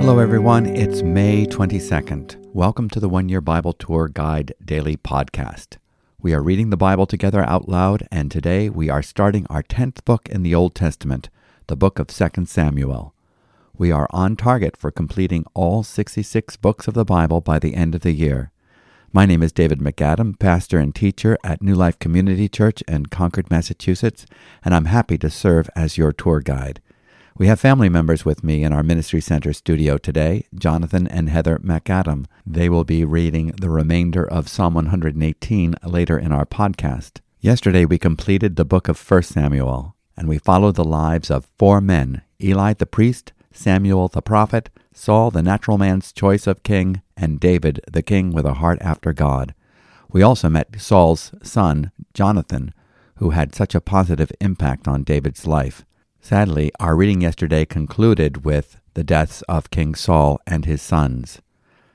Hello, everyone. It's May 22nd. Welcome to the One Year Bible Tour Guide Daily Podcast. We are reading the Bible together out loud, and today we are starting our 10th book in the Old Testament, the book of 2 Samuel. We are on target for completing all 66 books of the Bible by the end of the year. My name is David MacAdam, pastor and teacher at New Life Community Church in Concord, Massachusetts, and I'm happy to serve as your tour guide. We have family members with me in our Ministry Center studio today, Jonathan and Heather MacAdam. They will be reading the remainder of Psalm 118 later in our podcast. Yesterday we completed the book of 1 Samuel, and we followed the lives of four men Eli the priest, Samuel the prophet, Saul the natural man's choice of king, and David the king with a heart after God. We also met Saul's son, Jonathan, who had such a positive impact on David's life. Sadly, our reading yesterday concluded with the deaths of King Saul and his sons.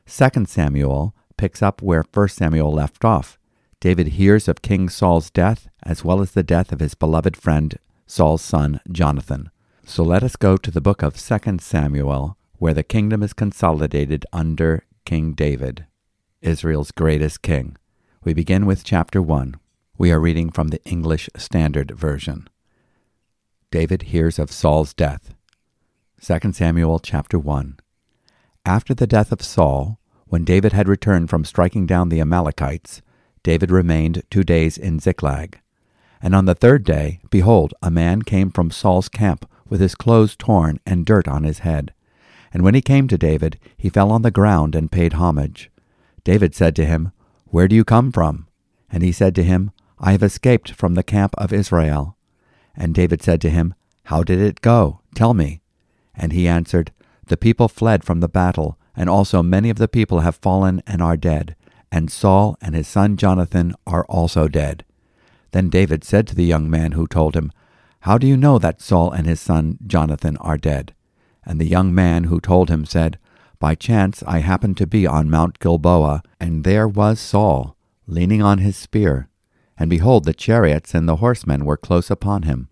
2 Samuel picks up where 1 Samuel left off. David hears of King Saul's death as well as the death of his beloved friend Saul's son Jonathan. So let us go to the book of 2 Samuel, where the kingdom is consolidated under King David, Israel's greatest king. We begin with chapter 1. We are reading from the English Standard Version. David hears of Saul's death. 2 Samuel chapter 1. After the death of Saul, when David had returned from striking down the Amalekites, David remained two days in Ziklag. And on the third day, behold, a man came from Saul's camp with his clothes torn and dirt on his head. And when he came to David, he fell on the ground and paid homage. David said to him, Where do you come from? And he said to him, I have escaped from the camp of Israel. And David said to him, How did it go? Tell me. And he answered, The people fled from the battle, and also many of the people have fallen and are dead, and Saul and his son Jonathan are also dead. Then David said to the young man who told him, How do you know that Saul and his son Jonathan are dead? And the young man who told him said, By chance I happened to be on Mount Gilboa, and there was Saul, leaning on his spear. And behold, the chariots and the horsemen were close upon him.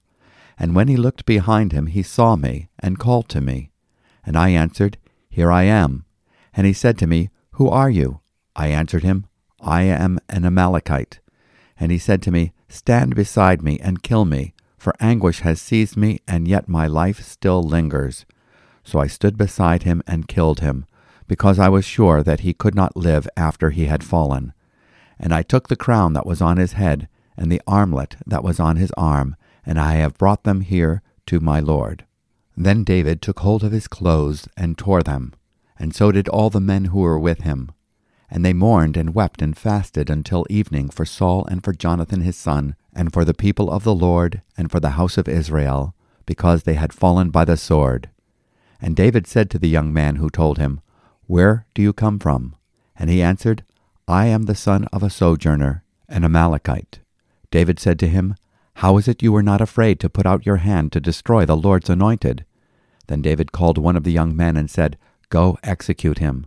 And when he looked behind him, he saw me, and called to me. And I answered, Here I am. And he said to me, Who are you? I answered him, I am an Amalekite. And he said to me, Stand beside me and kill me, for anguish has seized me, and yet my life still lingers. So I stood beside him and killed him, because I was sure that he could not live after he had fallen. And I took the crown that was on his head, and the armlet that was on his arm, and I have brought them here to my Lord. Then David took hold of his clothes and tore them, and so did all the men who were with him. And they mourned and wept and fasted until evening for Saul and for Jonathan his son, and for the people of the Lord, and for the house of Israel, because they had fallen by the sword. And David said to the young man who told him, Where do you come from? And he answered, I am the son of a sojourner, an Amalekite. David said to him, How is it you were not afraid to put out your hand to destroy the Lord's anointed? Then David called one of the young men and said, Go execute him.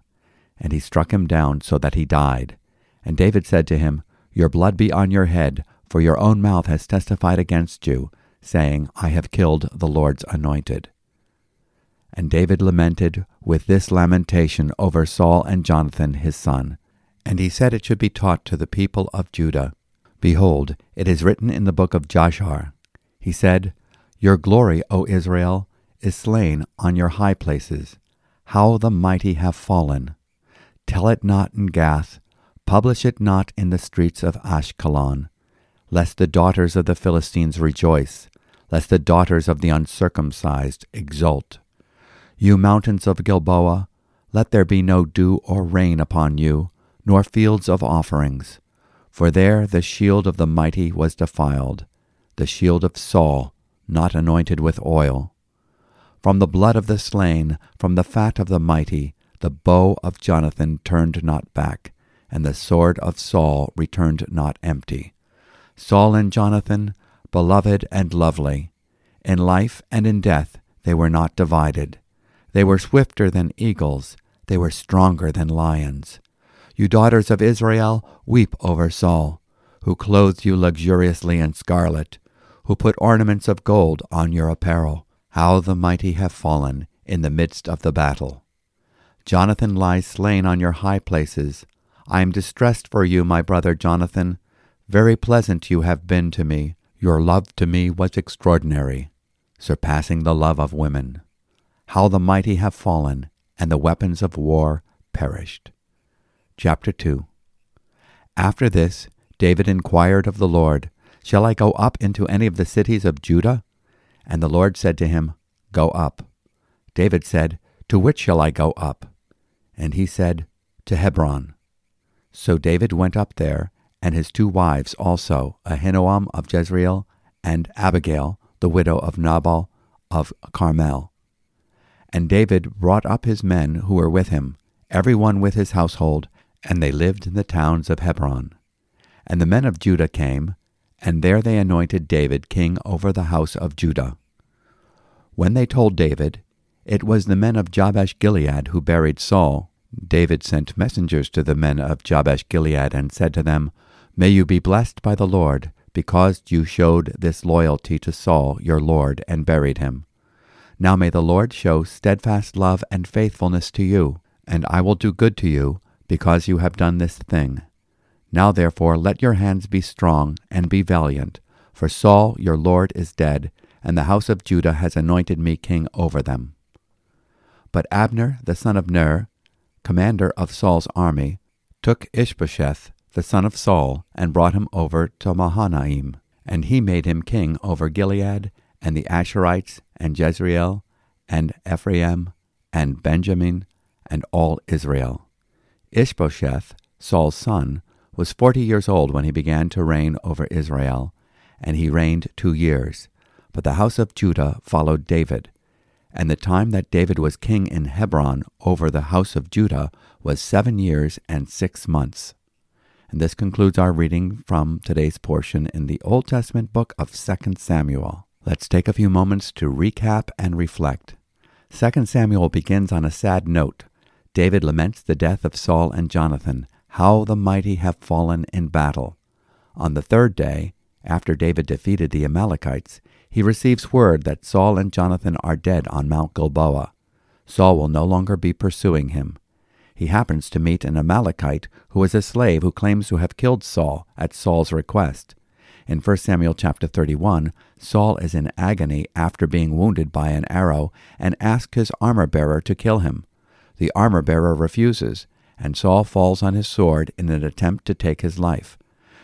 And he struck him down so that he died. And David said to him, Your blood be on your head, for your own mouth has testified against you, saying, I have killed the Lord's anointed. And David lamented with this lamentation over Saul and Jonathan his son. And he said it should be taught to the people of Judah. Behold, it is written in the book of Jashar. He said, Your glory, O Israel, is slain on your high places. How the mighty have fallen! Tell it not in Gath, publish it not in the streets of Ashkelon, lest the daughters of the Philistines rejoice, lest the daughters of the uncircumcised exult. You mountains of Gilboa, let there be no dew or rain upon you, nor fields of offerings. For there the shield of the mighty was defiled, the shield of Saul, not anointed with oil. From the blood of the slain, from the fat of the mighty, the bow of Jonathan turned not back, and the sword of Saul returned not empty. Saul and Jonathan, beloved and lovely, in life and in death they were not divided. They were swifter than eagles, they were stronger than lions. You daughters of Israel, weep over Saul, who clothed you luxuriously in scarlet, who put ornaments of gold on your apparel. How the mighty have fallen in the midst of the battle. Jonathan lies slain on your high places. I am distressed for you, my brother Jonathan. Very pleasant you have been to me. Your love to me was extraordinary, surpassing the love of women. How the mighty have fallen, and the weapons of war perished. Chapter 2 After this, David inquired of the Lord, Shall I go up into any of the cities of Judah? And the Lord said to him, Go up. David said, To which shall I go up? And he said, To Hebron. So David went up there, and his two wives also, Ahinoam of Jezreel, and Abigail, the widow of Nabal of Carmel. And David brought up his men who were with him, every one with his household, and they lived in the towns of Hebron. And the men of Judah came, and there they anointed David king over the house of Judah. When they told David, it was the men of Jabesh Gilead who buried Saul. David sent messengers to the men of Jabesh Gilead and said to them, May you be blessed by the Lord, because you showed this loyalty to Saul your Lord and buried him. Now may the Lord show steadfast love and faithfulness to you, and I will do good to you, because you have done this thing. Now therefore let your hands be strong and be valiant, for Saul your Lord is dead, and the house of Judah has anointed me king over them. But Abner the son of Ner, commander of Saul's army, took Ishbosheth the son of Saul, and brought him over to Mahanaim. And he made him king over Gilead, and the Ashurites, and Jezreel, and Ephraim, and Benjamin, and all Israel. Ishbosheth, Saul's son, was forty years old when he began to reign over Israel, and he reigned two years. But the house of Judah followed David, and the time that David was king in Hebron over the house of Judah was seven years and six months. And this concludes our reading from today's portion in the Old Testament book of 2 Samuel. Let's take a few moments to recap and reflect. 2 Samuel begins on a sad note. David laments the death of Saul and Jonathan, how the mighty have fallen in battle. On the third day, after David defeated the Amalekites, he receives word that Saul and Jonathan are dead on Mount Gilboa. Saul will no longer be pursuing him. He happens to meet an Amalekite who is a slave who claims to have killed Saul at Saul's request. In 1 Samuel chapter 31, Saul is in agony after being wounded by an arrow and asks his armor bearer to kill him. The armor bearer refuses, and Saul falls on his sword in an attempt to take his life.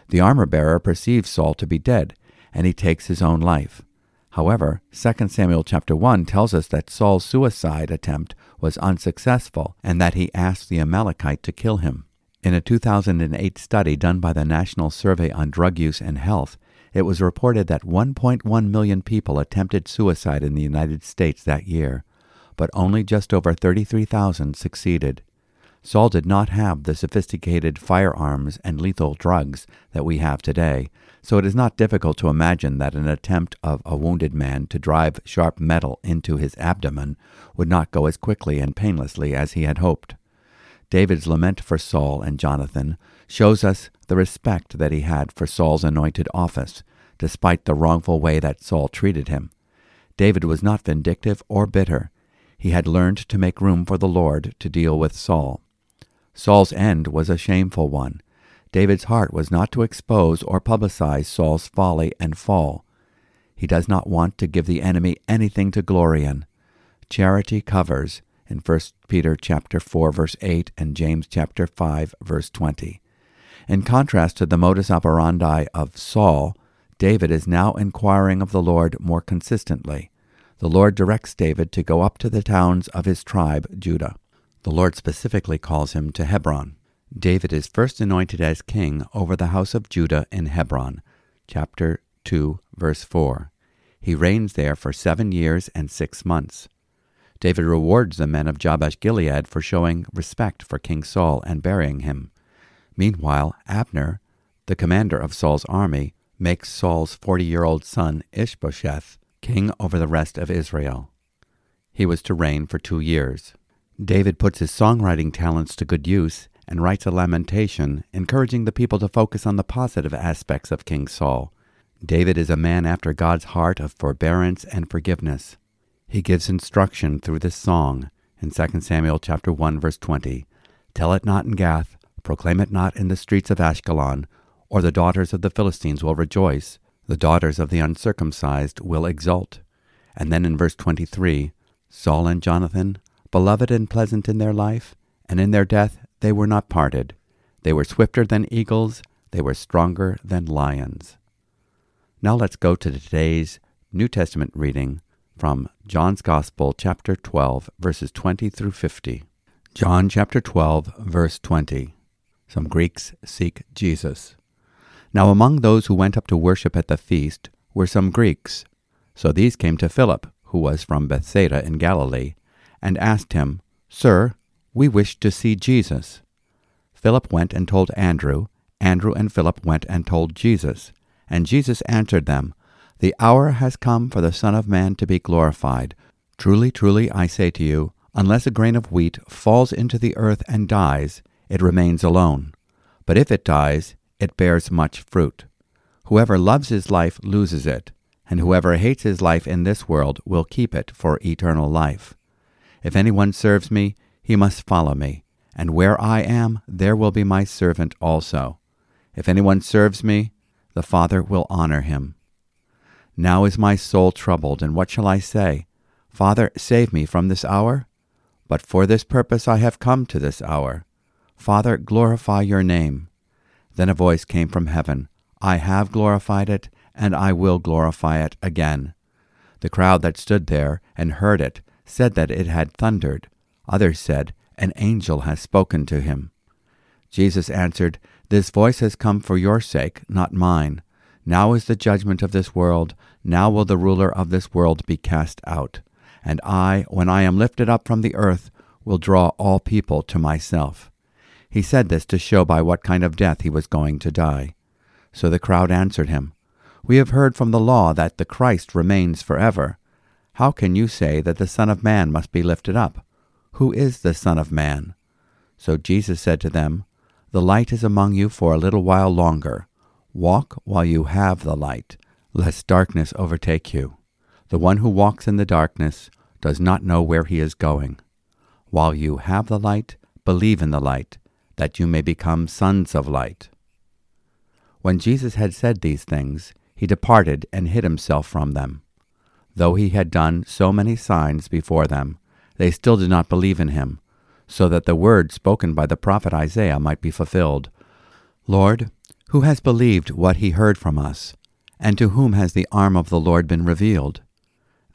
The armor bearer perceives Saul to be dead, and he takes his own life. However, 2 Samuel chapter 1 tells us that Saul's suicide attempt was unsuccessful and that he asked the Amalekite to kill him. In a 2008 study done by the National Survey on Drug Use and Health, it was reported that 1.1 million people attempted suicide in the United States that year, but only just over 33,000 succeeded. Saul did not have the sophisticated firearms and lethal drugs that we have today, so it is not difficult to imagine that an attempt of a wounded man to drive sharp metal into his abdomen would not go as quickly and painlessly as he had hoped. David's lament for Saul and Jonathan shows us the respect that he had for Saul's anointed office, despite the wrongful way that Saul treated him. David was not vindictive or bitter. He had learned to make room for the Lord to deal with Saul. Saul's end was a shameful one. David's heart was not to expose or publicize Saul's folly and fall. He does not want to give the enemy anything to glory in. Charity covers in 1 Peter chapter 4 verse 8 and James chapter 5 verse 20. In contrast to the modus operandi of Saul, David is now inquiring of the Lord more consistently. The Lord directs David to go up to the towns of his tribe, Judah. The Lord specifically calls him to Hebron. David is first anointed as king over the house of Judah in Hebron, chapter 2, verse 4. He reigns there for seven years and six months. David rewards the men of Jabesh Gilead for showing respect for King Saul and burying him. Meanwhile, Abner, the commander of Saul's army, makes Saul's forty year old son Ishbosheth king over the rest of Israel. He was to reign for two years. David puts his songwriting talents to good use and writes a lamentation encouraging the people to focus on the positive aspects of King Saul. David is a man after God's heart of forbearance and forgiveness. He gives instruction through this song in 2 Samuel chapter 1 verse 20. Tell it not in Gath, proclaim it not in the streets of Ashkelon, or the daughters of the Philistines will rejoice, the daughters of the uncircumcised will exult. And then in verse 23, Saul and Jonathan, beloved and pleasant in their life, and in their death they were not parted. They were swifter than eagles, they were stronger than lions. Now let's go to today's New Testament reading from John's Gospel, chapter 12, verses 20 through 50. John chapter 12, verse 20. Some Greeks seek Jesus. Now among those who went up to worship at the feast were some Greeks. So these came to Philip, who was from Bethsaida in Galilee, and asked him, Sir, we wish to see Jesus. Philip went and told Andrew. Andrew and Philip went and told Jesus. And Jesus answered them, The hour has come for the Son of Man to be glorified. Truly, truly, I say to you, unless a grain of wheat falls into the earth and dies, it remains alone. But if it dies, it bears much fruit. Whoever loves his life loses it, and whoever hates his life in this world will keep it for eternal life. If anyone serves me, he must follow me, and where I am, there will be my servant also. If anyone serves me, the Father will honor him. Now is my soul troubled, and what shall I say? Father, save me from this hour? But for this purpose I have come to this hour. Father, glorify your name. Then a voice came from heaven I have glorified it, and I will glorify it again. The crowd that stood there and heard it said that it had thundered. Others said, An angel has spoken to him. Jesus answered, This voice has come for your sake, not mine. Now is the judgment of this world. Now will the ruler of this world be cast out. And I, when I am lifted up from the earth, will draw all people to myself. He said this to show by what kind of death he was going to die. So the crowd answered him, We have heard from the law that the Christ remains forever. How can you say that the Son of Man must be lifted up? Who is the Son of Man? So Jesus said to them, The light is among you for a little while longer. Walk while you have the light, lest darkness overtake you. The one who walks in the darkness does not know where he is going. While you have the light, believe in the light that you may become sons of light. When Jesus had said these things, he departed and hid himself from them. Though he had done so many signs before them, they still did not believe in him, so that the word spoken by the prophet Isaiah might be fulfilled Lord, who has believed what he heard from us? And to whom has the arm of the Lord been revealed?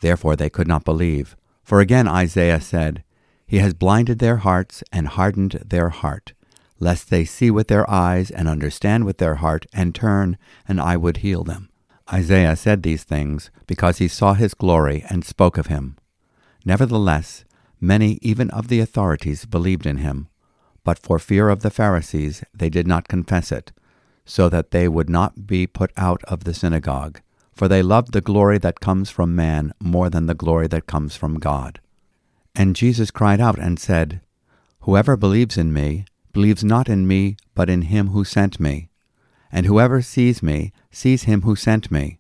Therefore they could not believe. For again Isaiah said, He has blinded their hearts and hardened their heart lest they see with their eyes and understand with their heart and turn, and I would heal them. Isaiah said these things because he saw his glory and spoke of him. Nevertheless, many even of the authorities believed in him, but for fear of the Pharisees they did not confess it, so that they would not be put out of the synagogue, for they loved the glory that comes from man more than the glory that comes from God. And Jesus cried out and said, Whoever believes in me, believes not in me, but in him who sent me. And whoever sees me sees him who sent me.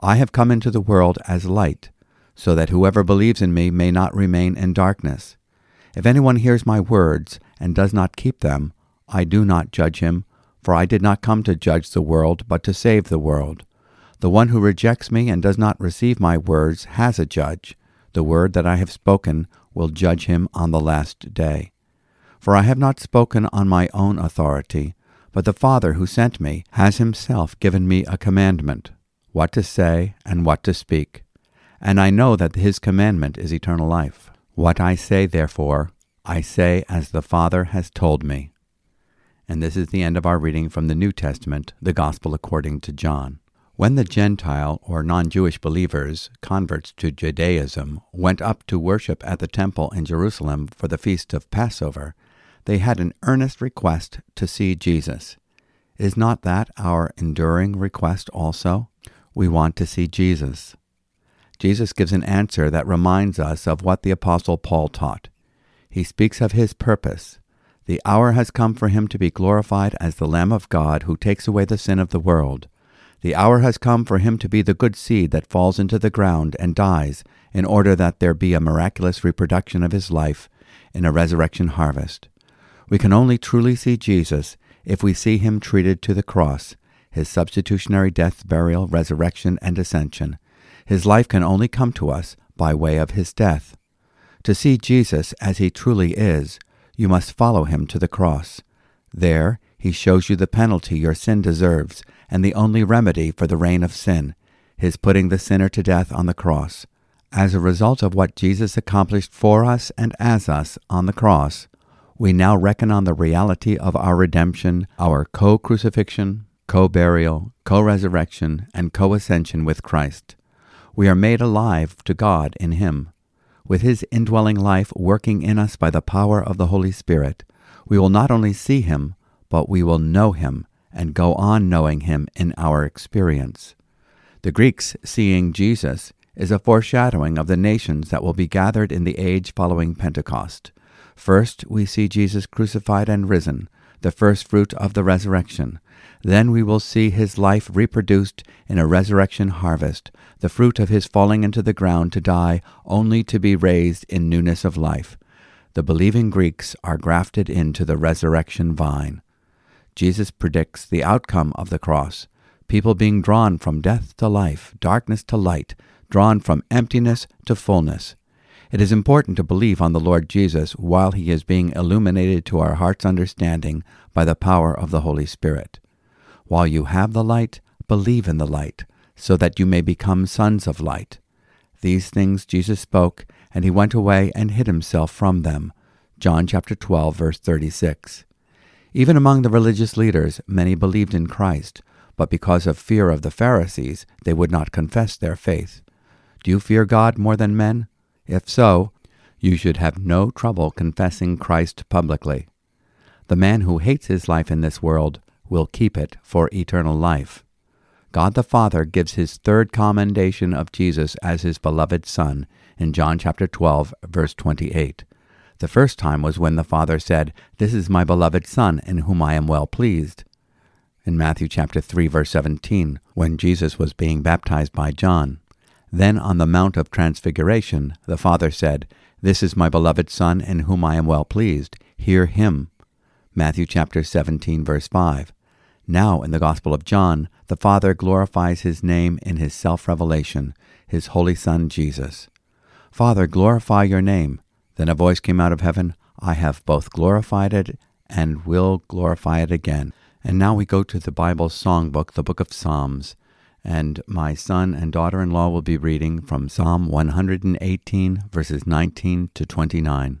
I have come into the world as light, so that whoever believes in me may not remain in darkness. If anyone hears my words and does not keep them, I do not judge him, for I did not come to judge the world, but to save the world. The one who rejects me and does not receive my words has a judge. The word that I have spoken will judge him on the last day. For I have not spoken on my own authority, but the Father who sent me has himself given me a commandment, what to say and what to speak. And I know that his commandment is eternal life. What I say, therefore, I say as the Father has told me. And this is the end of our reading from the New Testament, the Gospel according to John. When the Gentile or non Jewish believers, converts to Judaism, went up to worship at the temple in Jerusalem for the feast of Passover, they had an earnest request to see Jesus. Is not that our enduring request also? We want to see Jesus. Jesus gives an answer that reminds us of what the Apostle Paul taught. He speaks of his purpose. The hour has come for him to be glorified as the Lamb of God who takes away the sin of the world. The hour has come for him to be the good seed that falls into the ground and dies, in order that there be a miraculous reproduction of his life in a resurrection harvest. We can only truly see Jesus if we see him treated to the cross, his substitutionary death, burial, resurrection, and ascension. His life can only come to us by way of his death. To see Jesus as he truly is, you must follow him to the cross. There, he shows you the penalty your sin deserves and the only remedy for the reign of sin, his putting the sinner to death on the cross. As a result of what Jesus accomplished for us and as us on the cross, we now reckon on the reality of our redemption, our co crucifixion, co burial, co resurrection, and co ascension with Christ. We are made alive to God in Him. With His indwelling life working in us by the power of the Holy Spirit, we will not only see Him, but we will know Him and go on knowing Him in our experience. The Greeks seeing Jesus is a foreshadowing of the nations that will be gathered in the age following Pentecost. First, we see Jesus crucified and risen, the first fruit of the resurrection. Then we will see his life reproduced in a resurrection harvest, the fruit of his falling into the ground to die, only to be raised in newness of life. The believing Greeks are grafted into the resurrection vine. Jesus predicts the outcome of the cross people being drawn from death to life, darkness to light, drawn from emptiness to fullness. It is important to believe on the Lord Jesus while he is being illuminated to our heart's understanding by the power of the Holy Spirit. While you have the light, believe in the light, so that you may become sons of light. These things Jesus spoke, and he went away and hid himself from them. John chapter 12 verse 36. Even among the religious leaders, many believed in Christ, but because of fear of the Pharisees, they would not confess their faith. Do you fear God more than men? If so, you should have no trouble confessing Christ publicly. The man who hates his life in this world will keep it for eternal life. God the Father gives his third commendation of Jesus as his beloved Son in John chapter 12, verse 28. The first time was when the Father said, This is my beloved Son, in whom I am well pleased. In Matthew chapter 3, verse 17, when Jesus was being baptized by John. Then on the Mount of Transfiguration, the Father said, This is my beloved Son, in whom I am well pleased. Hear him. Matthew chapter 17, verse 5. Now, in the Gospel of John, the Father glorifies his name in his self revelation, his Holy Son Jesus. Father, glorify your name. Then a voice came out of heaven I have both glorified it and will glorify it again. And now we go to the Bible songbook, the book of Psalms and my son and daughter in law will be reading from Psalm 118, verses 19 to 29.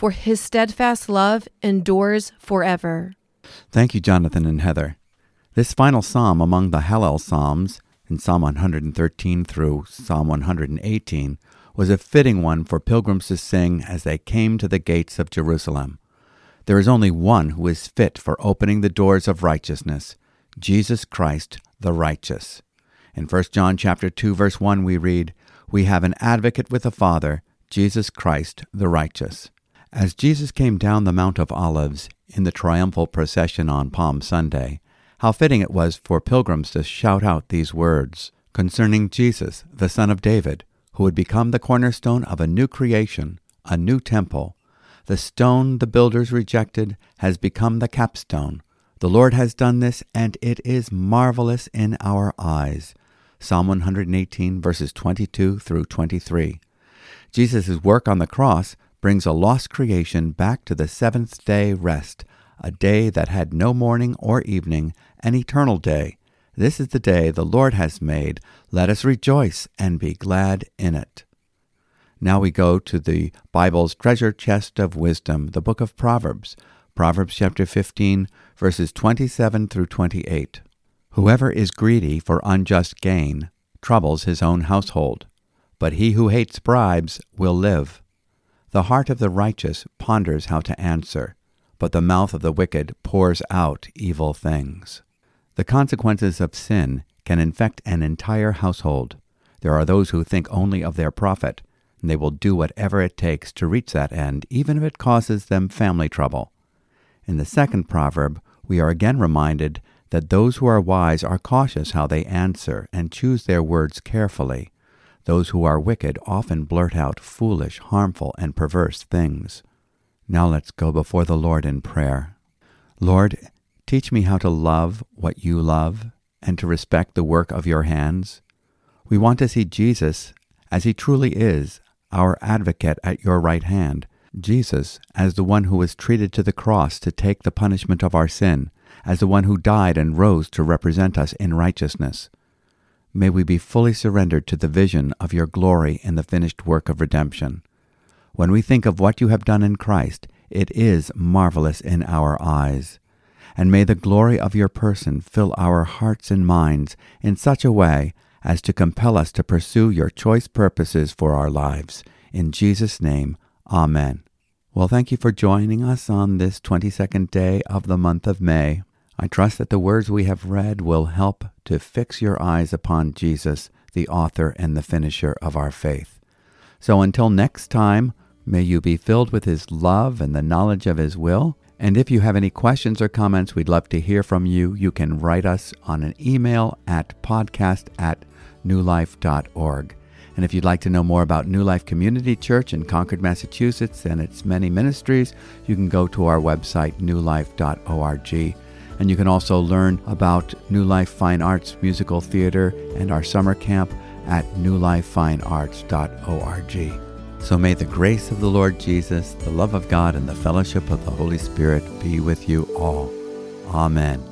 for his steadfast love endures forever. Thank you, Jonathan and Heather. This final psalm among the Hallel Psalms, in Psalm 113 through Psalm 118, was a fitting one for pilgrims to sing as they came to the gates of Jerusalem. There is only one who is fit for opening the doors of righteousness, Jesus Christ, the righteous. In 1 John chapter 2 verse 1 we read, "We have an advocate with the Father, Jesus Christ the righteous." As Jesus came down the Mount of Olives in the triumphal procession on Palm Sunday, how fitting it was for pilgrims to shout out these words concerning Jesus, the Son of David, who would become the cornerstone of a new creation, a new temple. The stone the builders rejected has become the capstone, the Lord has done this, and it is marvelous in our eyes. Psalm 118, verses 22 through 23. Jesus' work on the cross brings a lost creation back to the seventh day rest, a day that had no morning or evening, an eternal day. This is the day the Lord has made. Let us rejoice and be glad in it. Now we go to the Bible's treasure chest of wisdom, the book of Proverbs, Proverbs chapter 15, verses 27 through 28. Whoever is greedy for unjust gain troubles his own household, but he who hates bribes will live. The heart of the righteous ponders how to answer, but the mouth of the wicked pours out evil things. The consequences of sin can infect an entire household. There are those who think only of their profit, and they will do whatever it takes to reach that end, even if it causes them family trouble. In the second proverb, we are again reminded that those who are wise are cautious how they answer and choose their words carefully. Those who are wicked often blurt out foolish, harmful, and perverse things. Now let's go before the Lord in prayer. Lord, teach me how to love what you love and to respect the work of your hands. We want to see Jesus as he truly is, our advocate at your right hand, Jesus as the one who was treated to the cross to take the punishment of our sin, as the one who died and rose to represent us in righteousness. May we be fully surrendered to the vision of your glory in the finished work of redemption. When we think of what you have done in Christ, it is marvelous in our eyes. And may the glory of your person fill our hearts and minds in such a way as to compel us to pursue your choice purposes for our lives. In Jesus' name, Amen. Well, thank you for joining us on this 22nd day of the month of May. I trust that the words we have read will help to fix your eyes upon Jesus, the author and the finisher of our faith. So until next time, may you be filled with His love and the knowledge of His will. And if you have any questions or comments, we'd love to hear from you. You can write us on an email at podcast at newlife.org. And if you'd like to know more about New Life Community Church in Concord, Massachusetts, and its many ministries, you can go to our website, newlife.org. And you can also learn about New Life Fine Arts Musical Theater and our summer camp at newlifefinearts.org. So may the grace of the Lord Jesus, the love of God, and the fellowship of the Holy Spirit be with you all. Amen.